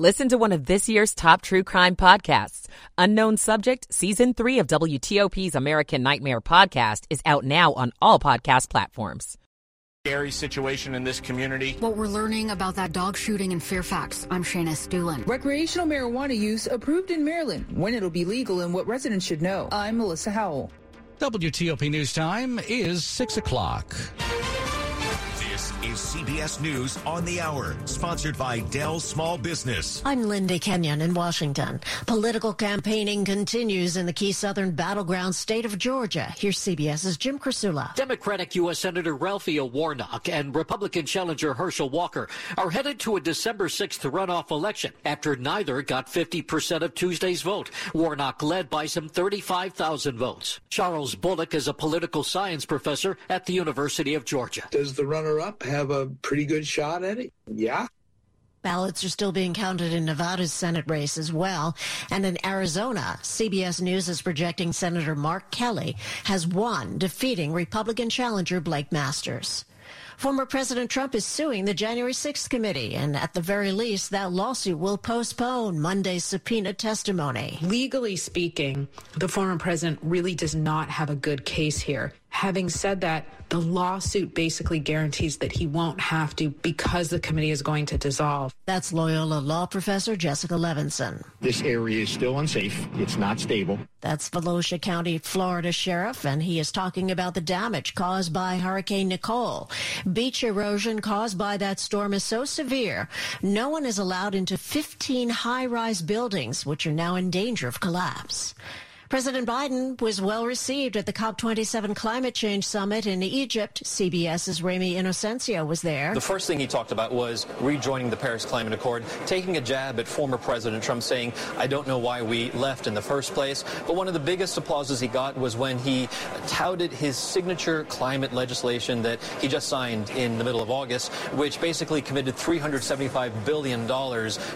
Listen to one of this year's top true crime podcasts. Unknown Subject, Season 3 of WTOP's American Nightmare podcast is out now on all podcast platforms. Scary situation in this community. What we're learning about that dog shooting in Fairfax. I'm Shayna Estulin. Recreational marijuana use approved in Maryland. When it'll be legal and what residents should know. I'm Melissa Howell. WTOP News Time is 6 o'clock is CBS News on the Hour, sponsored by Dell Small Business. I'm Linda Kenyon in Washington. Political campaigning continues in the key southern battleground state of Georgia. Here's CBS's Jim Krasula. Democratic U.S. Senator Raphael Warnock and Republican challenger Herschel Walker are headed to a December 6th runoff election after neither got 50% of Tuesday's vote. Warnock led by some 35,000 votes. Charles Bullock is a political science professor at the University of Georgia. Does the runner up have a pretty good shot at it? Yeah. Ballots are still being counted in Nevada's Senate race as well. And in Arizona, CBS News is projecting Senator Mark Kelly has won, defeating Republican challenger Blake Masters. Former President Trump is suing the January 6th committee, and at the very least, that lawsuit will postpone Monday's subpoena testimony. Legally speaking, the former president really does not have a good case here. Having said that, the lawsuit basically guarantees that he won't have to because the committee is going to dissolve. That's Loyola law professor Jessica Levinson. This area is still unsafe. It's not stable. That's Volusia County, Florida sheriff, and he is talking about the damage caused by Hurricane Nicole. Beach erosion caused by that storm is so severe, no one is allowed into 15 high-rise buildings, which are now in danger of collapse. President Biden was well received at the COP27 climate change summit in Egypt. CBS's Ramy Inocencio was there. The first thing he talked about was rejoining the Paris Climate Accord, taking a jab at former President Trump saying, I don't know why we left in the first place. But one of the biggest applauses he got was when he touted his signature climate legislation that he just signed in the middle of August, which basically committed $375 billion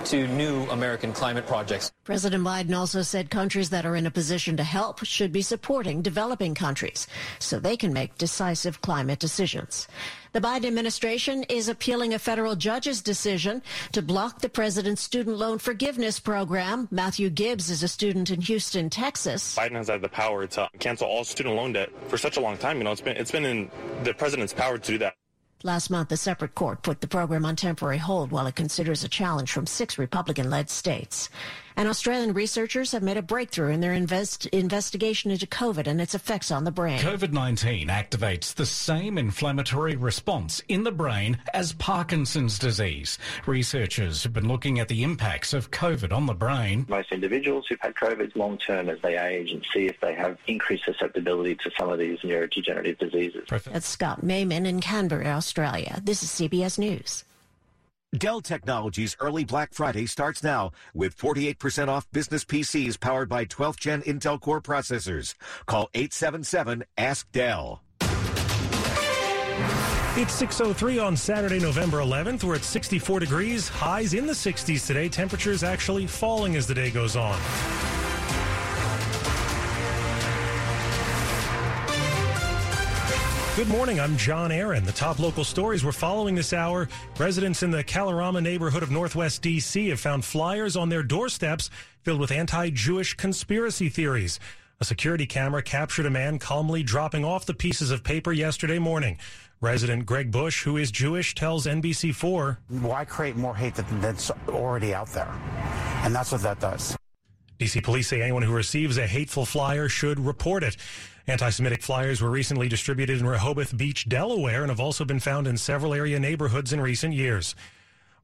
to new American climate projects. President Biden also said countries that are in a position to help should be supporting developing countries so they can make decisive climate decisions. The Biden administration is appealing a federal judge's decision to block the president's student loan forgiveness program. Matthew Gibbs is a student in Houston, Texas. Biden has had the power to cancel all student loan debt for such a long time. You know, it's been it's been in the president's power to do that. Last month, a separate court put the program on temporary hold while it considers a challenge from six Republican led states. And Australian researchers have made a breakthrough in their invest- investigation into COVID and its effects on the brain. COVID 19 activates the same inflammatory response in the brain as Parkinson's disease. Researchers have been looking at the impacts of COVID on the brain. Most individuals who've had COVID long term as they age and see if they have increased susceptibility to some of these neurodegenerative diseases. That's Scott Mayman in Canberra, Australia. This is CBS News. Dell Technologies early Black Friday starts now with 48% off business PCs powered by 12th gen Intel Core processors. Call 877 Ask Dell. It's 603 on Saturday, November 11th. We're at 64 degrees, highs in the 60s today. Temperatures actually falling as the day goes on. Good morning. I'm John Aaron. The top local stories we're following this hour. Residents in the Kalorama neighborhood of Northwest D.C. have found flyers on their doorsteps filled with anti Jewish conspiracy theories. A security camera captured a man calmly dropping off the pieces of paper yesterday morning. Resident Greg Bush, who is Jewish, tells NBC4 Why create more hate that's already out there? And that's what that does. DC police say anyone who receives a hateful flyer should report it. Anti Semitic flyers were recently distributed in Rehoboth Beach, Delaware, and have also been found in several area neighborhoods in recent years.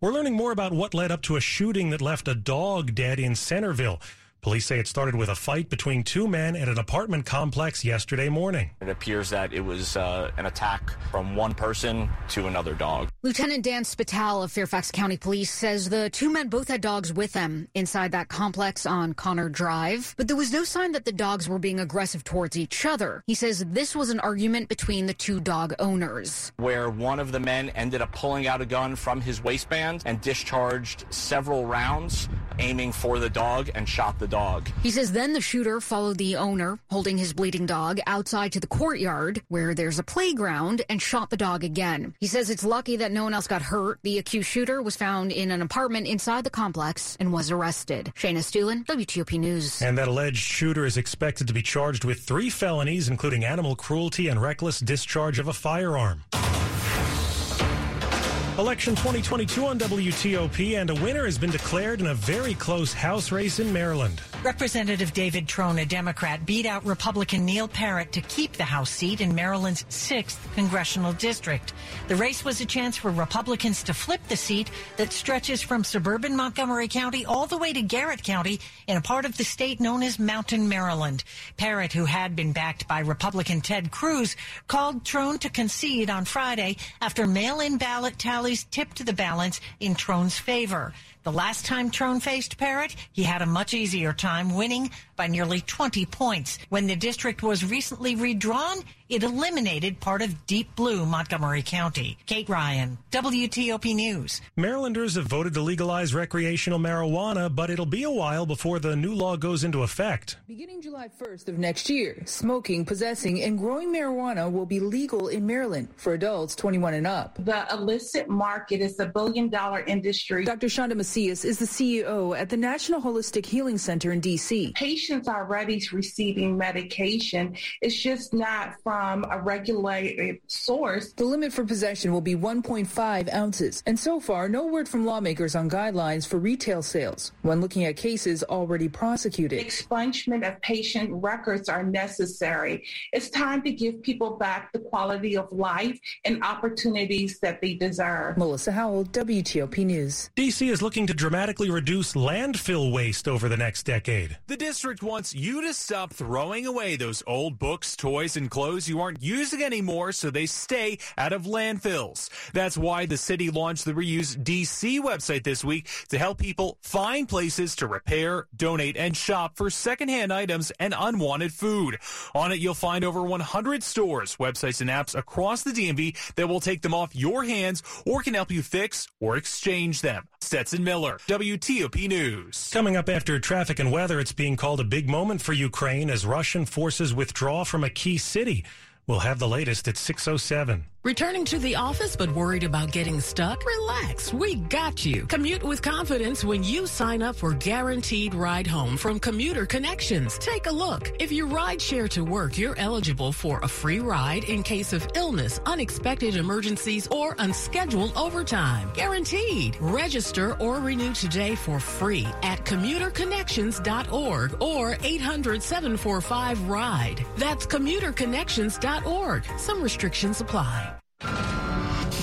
We're learning more about what led up to a shooting that left a dog dead in Centerville. Police say it started with a fight between two men at an apartment complex yesterday morning. It appears that it was uh, an attack from one person to another dog. Lieutenant Dan Spital of Fairfax County Police says the two men both had dogs with them inside that complex on Connor Drive, but there was no sign that the dogs were being aggressive towards each other. He says this was an argument between the two dog owners. Where one of the men ended up pulling out a gun from his waistband and discharged several rounds aiming for the dog and shot the dog. He says then the shooter followed the owner, holding his bleeding dog, outside to the courtyard where there's a playground and shot the dog again. He says it's lucky that no one else got hurt. The accused shooter was found in an apartment inside the complex and was arrested. Shayna Estulin, WTOP News. And that alleged shooter is expected to be charged with three felonies, including animal cruelty and reckless discharge of a firearm. Election 2022 on WTOP, and a winner has been declared in a very close House race in Maryland. Representative David Trone, a Democrat, beat out Republican Neil Parrott to keep the House seat in Maryland's 6th congressional district. The race was a chance for Republicans to flip the seat that stretches from suburban Montgomery County all the way to Garrett County in a part of the state known as Mountain Maryland. Parrott, who had been backed by Republican Ted Cruz, called Trone to concede on Friday after mail-in ballot tallies tipped the balance in Trone's favor. The last time Trone faced Parrott, he had a much easier time winning by nearly 20 points. When the district was recently redrawn, it eliminated part of deep blue Montgomery County. Kate Ryan, WTOP News. Marylanders have voted to legalize recreational marijuana, but it'll be a while before the new law goes into effect. Beginning July 1st of next year, smoking, possessing, and growing marijuana will be legal in Maryland for adults 21 and up. The illicit market is a billion dollar industry. Dr. Chanda Macias is the CEO at the National Holistic Healing Center in D.C. Patients are already receiving medication. It's just not from a regulated source. The limit for possession will be 1.5 ounces. And so far, no word from lawmakers on guidelines for retail sales when looking at cases already prosecuted. Expungement of patient records are necessary. It's time to give people back the quality of life and opportunities that they deserve. Melissa Howell, WTOP News. DC is looking to dramatically reduce landfill waste over the next decade. The district wants you to stop throwing away those old books, toys, and clothes you aren't using anymore so they stay out of landfills. That's why the city launched the Reuse DC website this week to help people find places to repair, donate, and shop for secondhand items and unwanted food. On it, you'll find over 100 stores, websites, and apps across the DMV that will take them off your hands or can help you fix or exchange them. Stetson Miller, WTOP News. Coming up after traffic and weather, it's being called a big moment for Ukraine as Russian forces withdraw from a key city. We'll have the latest at 607. Returning to the office but worried about getting stuck? Relax, we got you. Commute with confidence when you sign up for Guaranteed Ride Home from Commuter Connections. Take a look. If you ride share to work, you're eligible for a free ride in case of illness, unexpected emergencies, or unscheduled overtime. Guaranteed. Register or renew today for free at commuterconnections.org or 800-745-RIDE. That's commuterconnections.org. Some restrictions apply.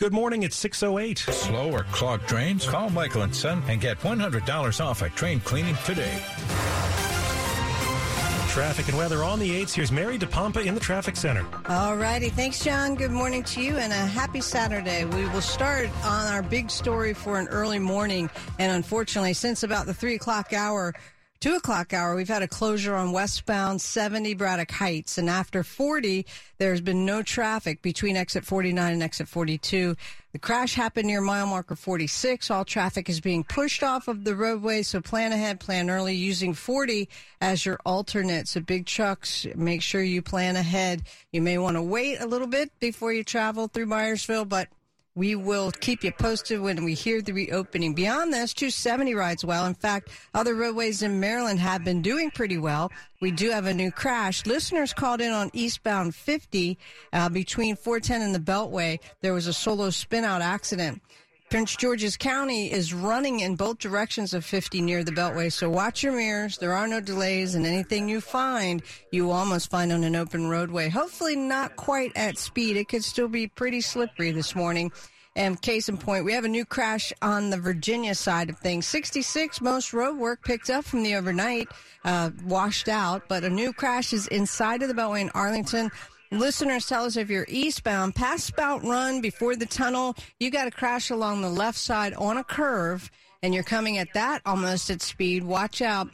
Good morning, it's 608. Slow or clogged drains? Call Michael and Son and get $100 off at train cleaning today. Traffic and weather on the 8s. Here's Mary DePompa in the traffic center. All righty. Thanks, John. Good morning to you and a happy Saturday. We will start on our big story for an early morning. And unfortunately, since about the 3 o'clock hour, Two o'clock hour, we've had a closure on westbound 70 Braddock Heights. And after 40, there's been no traffic between exit 49 and exit 42. The crash happened near mile marker 46. All traffic is being pushed off of the roadway. So plan ahead, plan early using 40 as your alternate. So big trucks, make sure you plan ahead. You may want to wait a little bit before you travel through Myersville, but we will keep you posted when we hear the reopening. Beyond this, 270 rides well. In fact, other roadways in Maryland have been doing pretty well. We do have a new crash. Listeners called in on eastbound 50 uh, between 410 and the Beltway. There was a solo spin out accident. Prince George's County is running in both directions of 50 near the Beltway, so watch your mirrors. There are no delays, and anything you find, you almost find on an open roadway. Hopefully, not quite at speed. It could still be pretty slippery this morning. And case in point, we have a new crash on the Virginia side of things. 66, most road work picked up from the overnight, uh, washed out, but a new crash is inside of the Beltway in Arlington. Listeners tell us if you're eastbound past Spout Run before the tunnel, you got to crash along the left side on a curve and you're coming at that almost at speed. Watch out.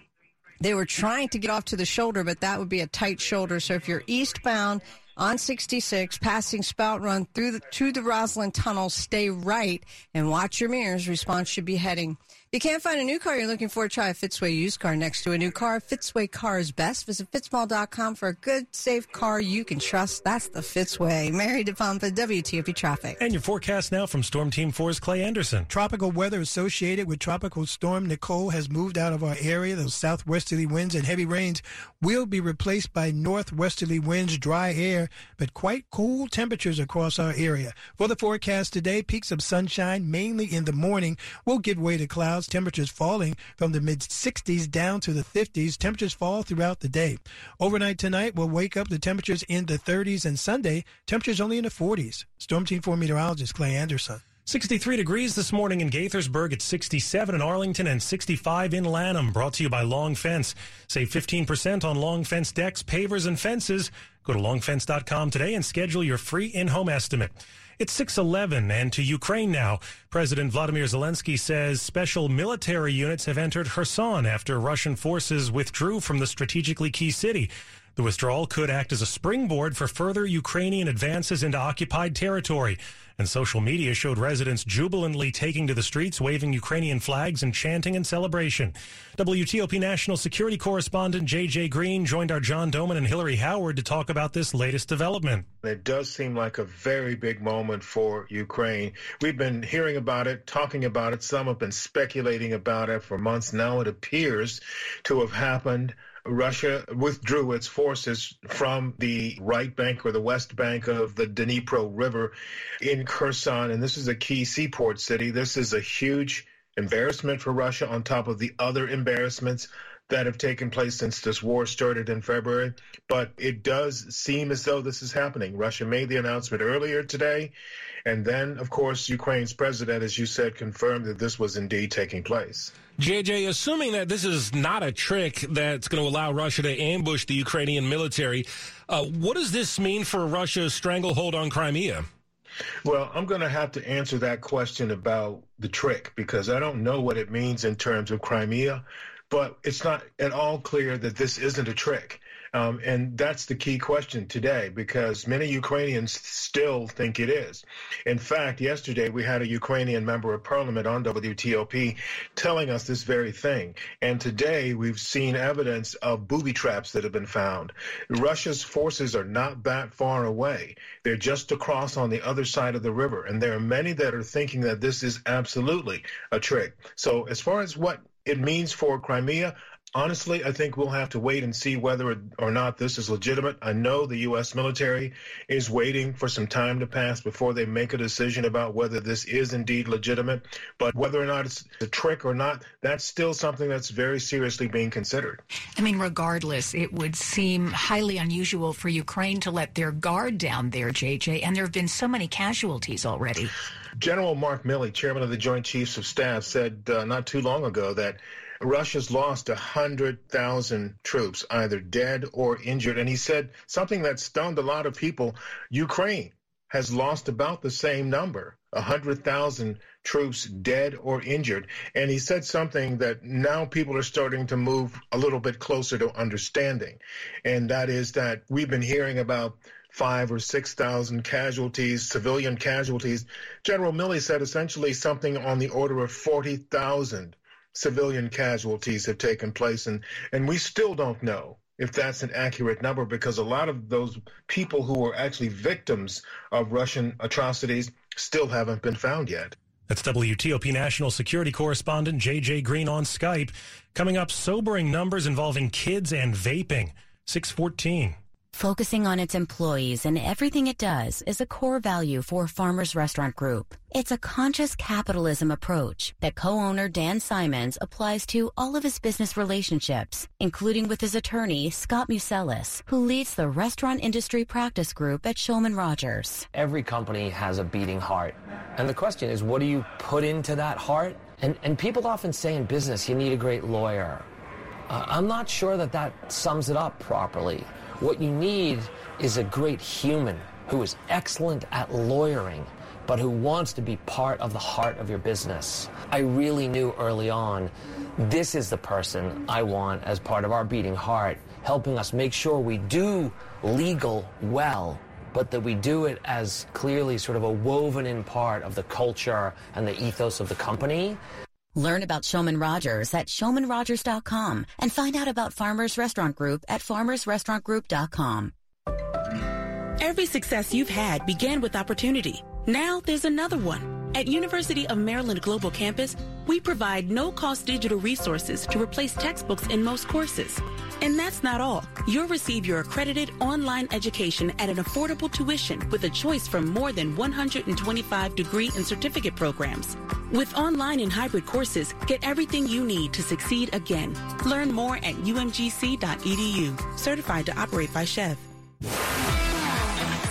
They were trying to get off to the shoulder, but that would be a tight shoulder. So if you're eastbound on 66, passing Spout Run through the, to the Rosslyn Tunnel, stay right and watch your mirrors. Response should be heading you can't find a new car you're looking for? Try a Fitzway used car next to a new car. Fitzway Cars Best. Visit fitzmall.com for a good, safe car you can trust. That's the Fitzway. Mary DePompa, WTOP Traffic. And your forecast now from Storm Team 4's Clay Anderson. Tropical weather associated with Tropical Storm Nicole has moved out of our area. Those southwesterly winds and heavy rains will be replaced by northwesterly winds, dry air, but quite cool temperatures across our area. For the forecast today, peaks of sunshine, mainly in the morning, will give way to clouds temperatures falling from the mid 60s down to the 50s. Temperatures fall throughout the day. Overnight tonight, we'll wake up the temperatures in the 30s, and Sunday, temperatures only in the 40s. Storm Team 4 meteorologist Clay Anderson. 63 degrees this morning in Gaithersburg at 67 in Arlington and 65 in Lanham. Brought to you by Long Fence. Save 15% on Long Fence decks, pavers, and fences. Go to longfence.com today and schedule your free in-home estimate. It's 611 and to Ukraine now. President Vladimir Zelensky says special military units have entered Kherson after Russian forces withdrew from the strategically key city. The withdrawal could act as a springboard for further Ukrainian advances into occupied territory and social media showed residents jubilantly taking to the streets, waving Ukrainian flags and chanting in celebration. WTOP national security correspondent J.J. Green joined our John Domen and Hillary Howard to talk about this latest development. It does seem like a very big moment for Ukraine. We've been hearing about it, talking about it. Some have been speculating about it for months. Now it appears to have happened. Russia withdrew its forces from the right bank or the west bank of the Dnipro River in Kherson, and this is a key seaport city. This is a huge embarrassment for Russia on top of the other embarrassments that have taken place since this war started in February. But it does seem as though this is happening. Russia made the announcement earlier today. And then, of course, Ukraine's president, as you said, confirmed that this was indeed taking place. JJ, assuming that this is not a trick that's going to allow Russia to ambush the Ukrainian military, uh, what does this mean for Russia's stranglehold on Crimea? Well, I'm going to have to answer that question about the trick because I don't know what it means in terms of Crimea, but it's not at all clear that this isn't a trick. Um, and that's the key question today because many Ukrainians still think it is. In fact, yesterday we had a Ukrainian member of parliament on WTOP telling us this very thing. And today we've seen evidence of booby traps that have been found. Russia's forces are not that far away. They're just across on the other side of the river. And there are many that are thinking that this is absolutely a trick. So as far as what it means for Crimea, honestly, I think we'll have to wait and see whether or not this is legitimate. I know the U.S. military is waiting for some time to pass before they make a decision about whether this is indeed legitimate. But whether or not it's a trick or not, that's still something that's very seriously being considered. I mean, regardless, it would seem highly unusual for Ukraine to let their guard down there, JJ, and there have been so many casualties already. General Mark Milley, chairman of the Joint Chiefs of Staff, said uh, not too long ago that Russia's lost 100,000 troops, either dead or injured. And he said something that stunned a lot of people Ukraine has lost about the same number 100,000 troops dead or injured. And he said something that now people are starting to move a little bit closer to understanding. And that is that we've been hearing about five or 6,000 casualties, civilian casualties. General Milley said essentially something on the order of 40,000 civilian casualties have taken place, and, and we still don't know if that's an accurate number because a lot of those people who were actually victims of Russian atrocities still haven't been found yet. That's WTOP national security correspondent JJ Green on Skype. Coming up, sobering numbers involving kids and vaping. 614. Focusing on its employees and everything it does is a core value for Farmers Restaurant Group. It's a conscious capitalism approach that co-owner Dan Simons applies to all of his business relationships, including with his attorney, Scott Museles, who leads the restaurant industry practice group at Shulman Rogers. Every company has a beating heart. And the question is, what do you put into that heart? And, and people often say in business, you need a great lawyer. Uh, I'm not sure that that sums it up properly. What you need is a great human who is excellent at lawyering, but who wants to be part of the heart of your business. I really knew early on this is the person I want as part of our beating heart, helping us make sure we do legal well, but that we do it as clearly sort of a woven in part of the culture and the ethos of the company. Learn about Shulman Rogers at shulmanrogers.com and find out about Farmers Restaurant Group at farmersrestaurantgroup.com. Every success you've had began with opportunity. Now there's another one. At University of Maryland Global Campus, we provide no-cost digital resources to replace textbooks in most courses. And that's not all. You'll receive your accredited online education at an affordable tuition with a choice from more than 125 degree and certificate programs. With online and hybrid courses, get everything you need to succeed again. Learn more at umgc.edu. Certified to operate by SCHEV.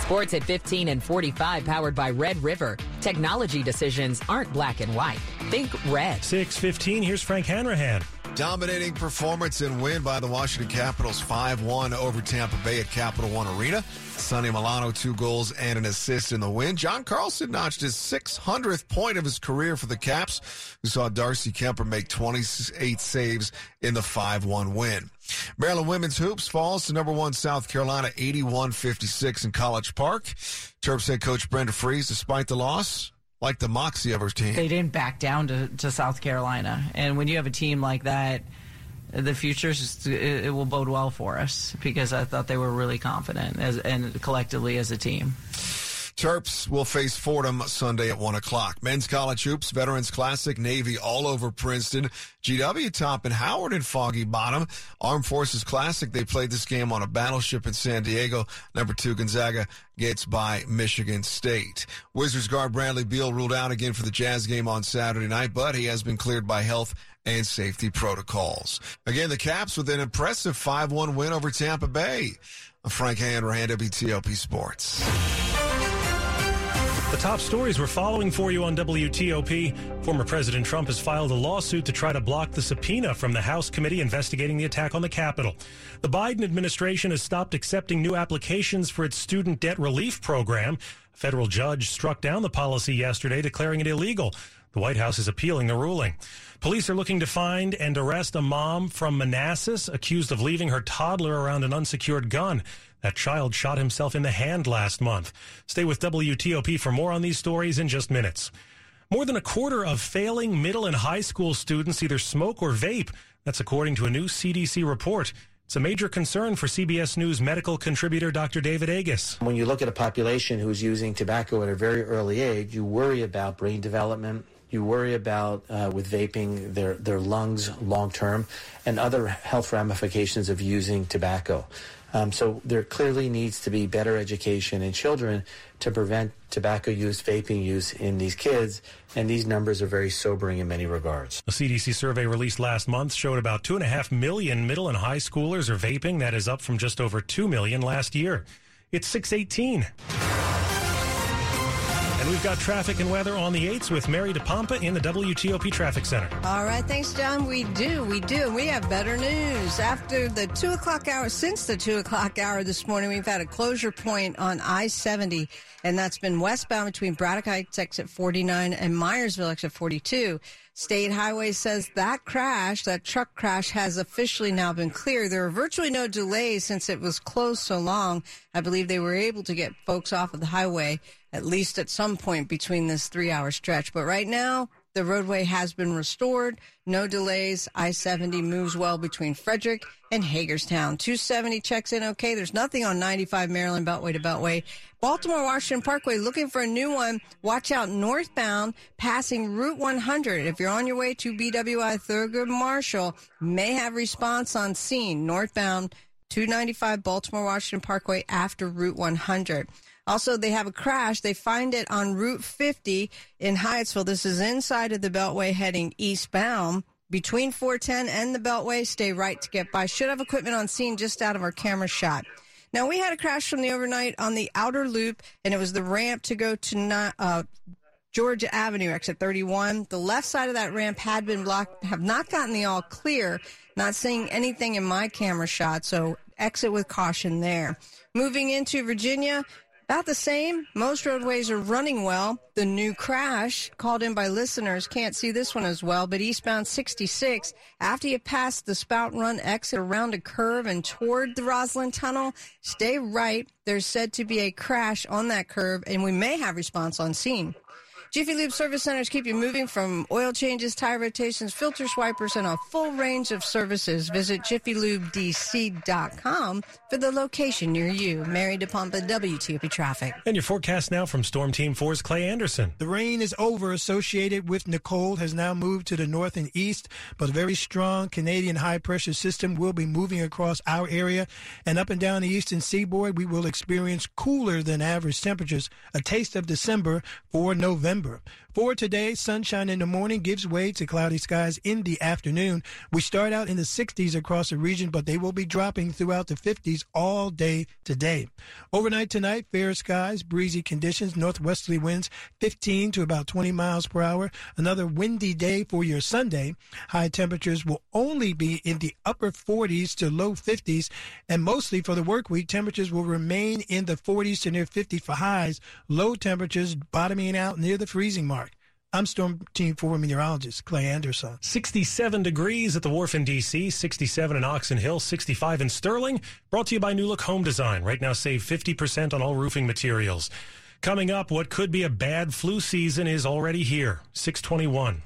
Sports at 15 and 45 powered by Red River. Technology decisions aren't black and white. Think red. 615, here's Frank Hanrahan. Dominating performance and win by the Washington Capitals 5-1 over Tampa Bay at Capital One Arena. Sonny Milano, two goals and an assist in the win. John Carlson notched his 600th point of his career for the Caps, who saw Darcy Kuemper make 28 saves in the 5-1 win. Maryland women's hoops falls to number one South Carolina 81-56 in College Park. Terps head coach Brenda Frese, despite the loss, like the moxie of her team. They didn't back down to, to South Carolina. And when you have a team like that, the future it, it, will bode well for us because I thought they were really confident as and collectively as a team. Terps will face Fordham Sunday at 1 o'clock. Men's College Hoops, Veterans Classic, Navy all over Princeton. GW top and Howard and Foggy Bottom. Armed Forces Classic, they played this game on a battleship in San Diego. Number two, Gonzaga gets by Michigan State. Wizards guard Bradley Beal ruled out again for the Jazz game on Saturday night, but he has been cleared by health and safety protocols. Again, the Caps with an impressive 5-1 win over Tampa Bay. Frank Hanrahan, WTOP Sports. The top stories we're following for you on WTOP. Former President Trump has filed a lawsuit to try to block the subpoena from the House committee investigating the attack on the Capitol. The Biden administration has stopped accepting new applications for its student debt relief program. A federal judge struck down the policy yesterday, declaring it illegal. The White House is appealing the ruling. Police are looking to find and arrest a mom from Manassas accused of leaving her toddler around an unsecured gun. That child shot himself in the hand last month. Stay with WTOP for more on these stories in just minutes. More than a quarter of failing middle and high school students either smoke or vape. That's according to a new CDC report. It's a major concern for CBS News medical contributor Dr. David Agus. When you look at a population who's using tobacco at a very early age, you worry about brain development, you worry about uh, with vaping their their lungs long term and other health ramifications of using tobacco. Um, so there clearly needs to be better education in children to prevent tobacco use, vaping use in these kids, and these numbers are very sobering in many regards. A CDC survey released last month showed about two and a half million middle and high schoolers are vaping. That is up from just over two million last year. It's 618. And we've got traffic and weather on the 8s with Mary DePompa in the WTOP Traffic Center. All right, thanks, John. We do, we do. We have better news. After the 2 o'clock hour, since the 2 o'clock hour this morning, we've had a closure point on I 70, and that's been westbound between Braddock Heights exit 49 and Myersville exit 42. State Highway says that crash, that truck crash, has officially now been cleared. There are virtually no delays since it was closed so long. I believe they were able to get folks off of the highway at least at some point between this three hour stretch. But right now, the roadway has been restored. No delays. I 70 moves well between Frederick and Hagerstown. 270 checks in okay. There's nothing on 95 Maryland Beltway to Beltway. Baltimore Washington Parkway looking for a new one. Watch out northbound passing Route 100. If you're on your way to BWI Thurgood Marshall, may have response on scene northbound 295 Baltimore Washington Parkway after Route 100. Also, they have a crash. They find it on Route 50 in Hyattsville. This is inside of the Beltway heading eastbound. Between 410 and the Beltway, stay right to get by. Should have equipment on scene just out of our camera shot. Now, we had a crash from the overnight on the outer loop, and it was the ramp to go to uh, Georgia Avenue, exit 31. The left side of that ramp had been blocked, have not gotten the all clear. Not seeing anything in my camera shot, so exit with caution there. Moving into Virginia, about the same. Most roadways are running well. The new crash called in by listeners can't see this one as well, but eastbound 66, after you pass the Spout Run exit around a curve and toward the Rosslyn Tunnel, stay right. There's said to be a crash on that curve, and we may have response on scene. Jiffy Lube service centers keep you moving from oil changes, tire rotations, filter swipers, and a full range of services. Visit jiffylubedc.com for the location near you. Mary DePompa, WTOP Traffic. And your forecast now from Storm Team 4's Clay Anderson. The rain is over associated with Nicole has now moved to the north and east, but a very strong Canadian high pressure system will be moving across our area and up and down the eastern seaboard. We will experience cooler than average temperatures, a taste of December for November remember for today, sunshine in the morning gives way to cloudy skies in the afternoon. We start out in the 60s across the region, but they will be dropping throughout the 50s all day today. Overnight tonight, fair skies, breezy conditions, northwesterly winds 15 to about 20 miles per hour. Another windy day for your Sunday. High temperatures will only be in the upper 40s to low 50s, and mostly for the work week, temperatures will remain in the 40s to near 50 for highs. Low temperatures bottoming out near the freezing mark. I'm Storm Team 4 meteorologist Clay Anderson. 67 degrees at the wharf in D.C., 67 in Oxon Hill, 65 in Sterling. Brought to you by New Look Home Design. Right now, save 50% on all roofing materials. Coming up, what could be a bad flu season is already here. 621.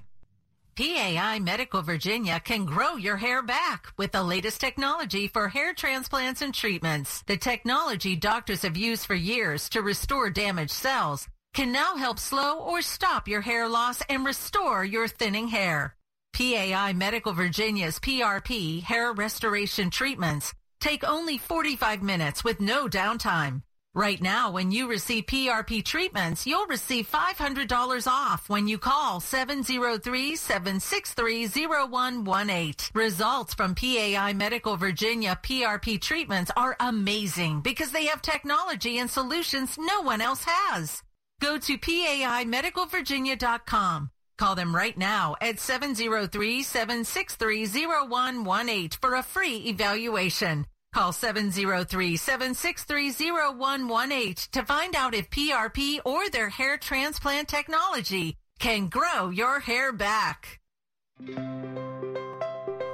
PAI Medical Virginia can grow your hair back with the latest technology for hair transplants and treatments. The technology doctors have used for years to restore damaged cells can now help slow or stop your hair loss and restore your thinning hair. PAI Medical Virginia's PRP hair restoration treatments take only 45 minutes with no downtime. Right now, when you receive PRP treatments, you'll receive $500 off when you call 703-763-0118. Results from PAI Medical Virginia PRP treatments are amazing because they have technology and solutions no one else has. Go to PAIMedicalVirginia.com. Call them right now at 703-763-0118 for a free evaluation. Call 703-763-0118 to find out if PRP or their hair transplant technology can grow your hair back.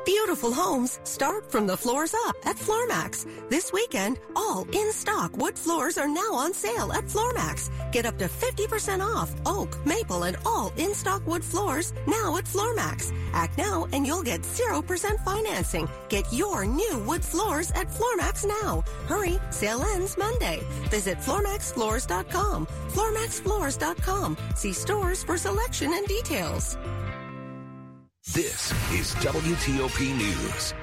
Beautiful homes start from the floors up at Floormax. This weekend, all in stock wood floors are now on sale at Floormax. Get up to 50% off oak, maple, and all in stock wood floors now at Floormax. Act now and you'll get 0% financing. Get your new wood floors at Floormax now. Hurry, sale ends Monday. Visit FloormaxFloors.com. FloormaxFloors.com. See stores for selection and details. This is WTOP News.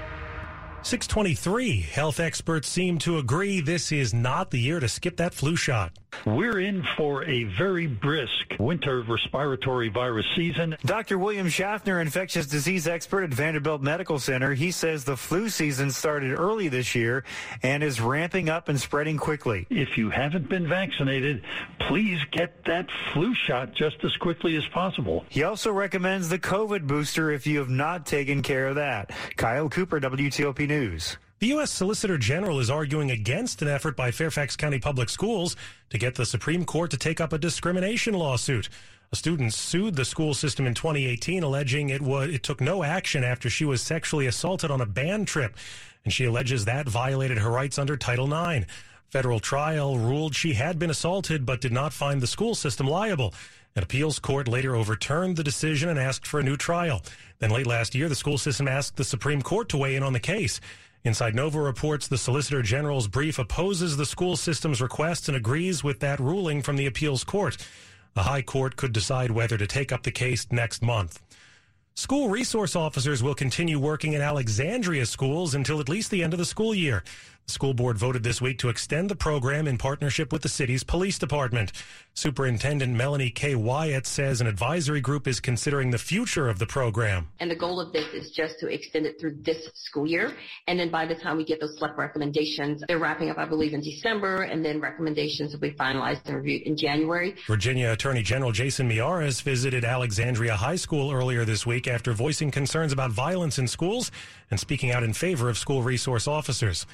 623. Health experts seem to agree this is not the year to skip that flu shot. We're in for a very brisk winter respiratory virus season. Dr. William Schaffner, infectious disease expert at Vanderbilt Medical Center, he says the flu season started early this year and is ramping up and spreading quickly. If you haven't been vaccinated, please get that flu shot just as quickly as possible. He also recommends the COVID booster if you have not taken care of that. Kyle Cooper, WTOP News. The U.S. Solicitor General is arguing against an effort by Fairfax County Public Schools to get the Supreme Court to take up a discrimination lawsuit. A student sued the school system in 2018, alleging it was it took no action after she was sexually assaulted on a band trip, and she alleges that violated her rights under Title IX. Federal trial ruled she had been assaulted, but did not find the school system liable. An appeals court later overturned the decision and asked for a new trial. Then late last year, the school system asked the Supreme Court to weigh in on the case. Inside Nova reports the Solicitor General's brief opposes the school system's request and agrees with that ruling from the appeals court. The High Court could decide whether to take up the case next month. School resource officers will continue working in Alexandria schools until at least the end of the school year. The school board voted this week to extend the program in partnership with the city's police department. Superintendent Melanie Kay-Wyatt says an advisory group is considering the future of the program. And the goal of this is just to extend it through this school year. And then by the time we get those select recommendations, they're wrapping up, I believe, in December, and then recommendations will be finalized and reviewed in January. Virginia Attorney General Jason Miyares visited Alexandria High School earlier this week after voicing concerns about violence in schools and speaking out in favor of school resource officers.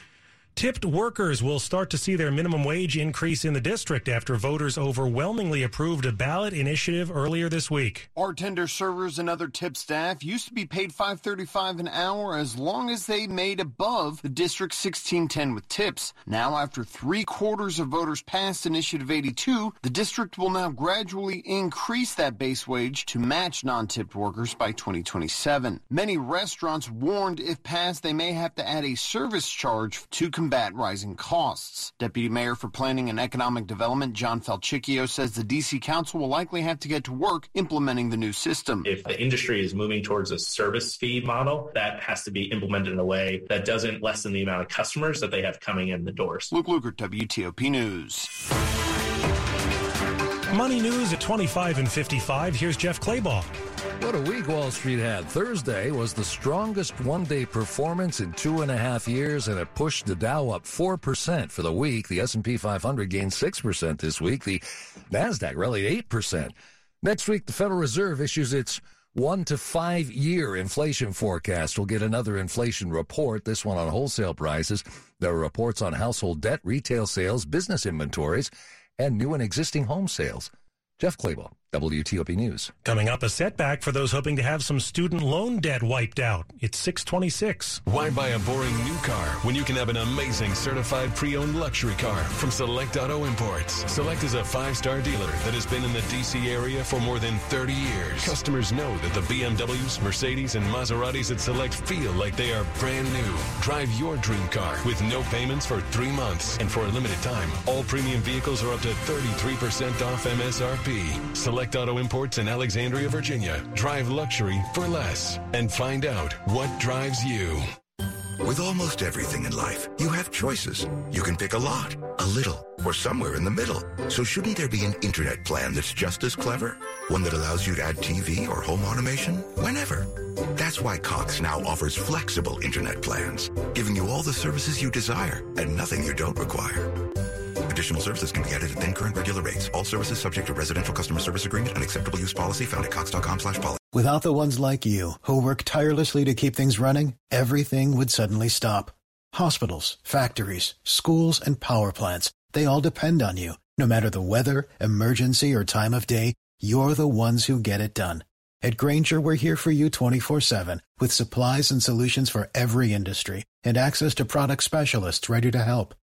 Tipped workers will start to see their minimum wage increase in the district after voters overwhelmingly approved a ballot initiative earlier this week. Bartender, servers, and other tip staff used to be paid $5.35 an hour as long as they made above the district's 1610 with tips. Now, after three quarters of voters passed Initiative 82, the district will now gradually increase that base wage to match non-tipped workers by 2027. Many restaurants warned if passed, they may have to add a service charge to combat rising costs. Deputy Mayor for Planning and Economic Development John Falchicchio says the DC Council will likely have to get to work implementing the new system. If the industry is moving towards a service fee model, that has to be implemented in a way that doesn't lessen the amount of customers that they have coming in the doors. Luke Lukert, WTOP News. Money news at 25 and 55. Here's Jeff Clabaugh. What a week Wall Street had. Thursday was the strongest one day performance in two and a half years, and it pushed the Dow up 4% for the week. The S&P 500 gained 6% this week. The NASDAQ rallied 8%. Next week, the Federal Reserve issues its one to five year inflation forecast. We'll get another inflation report, this one on wholesale prices. There are reports on household debt, retail sales, business inventories, and new and existing home sales. Jeff Clabaugh, WTOP News. Coming up, a setback for those hoping to have some student loan debt wiped out. It's 626. Why buy a boring new car when you can have an amazing certified pre-owned luxury car from Select Auto Imports? Select is a five-star dealer that has been in the D.C. area for more than 30 years. Customers know that the BMWs, Mercedes, and Maseratis at Select feel like they are brand new. Drive your dream car with no payments for three months. And for a limited time, all premium vehicles are up to 33% off MSRP. Select Auto Imports in Alexandria, Virginia. Drive luxury for less and find out what drives you. With almost everything in life, you have choices. You can pick a lot, a little, or somewhere in the middle. So shouldn't there be an internet plan that's just as clever? One that allows you to add TV or home automation whenever. That's why Cox now offers flexible internet plans, giving you all the services you desire and nothing you don't require. Additional services can be added at then current regular rates. All services subject to residential customer service agreement and acceptable use policy found at cox.com slash policy. Without the ones like you, who work tirelessly to keep things running, everything would suddenly stop. Hospitals, factories, schools, and power plants, they all depend on you. No matter the weather, emergency, or time of day, you're the ones who get it done. At Grainger, we're here for you 24-7 with supplies and solutions for every industry and access to product specialists ready to help.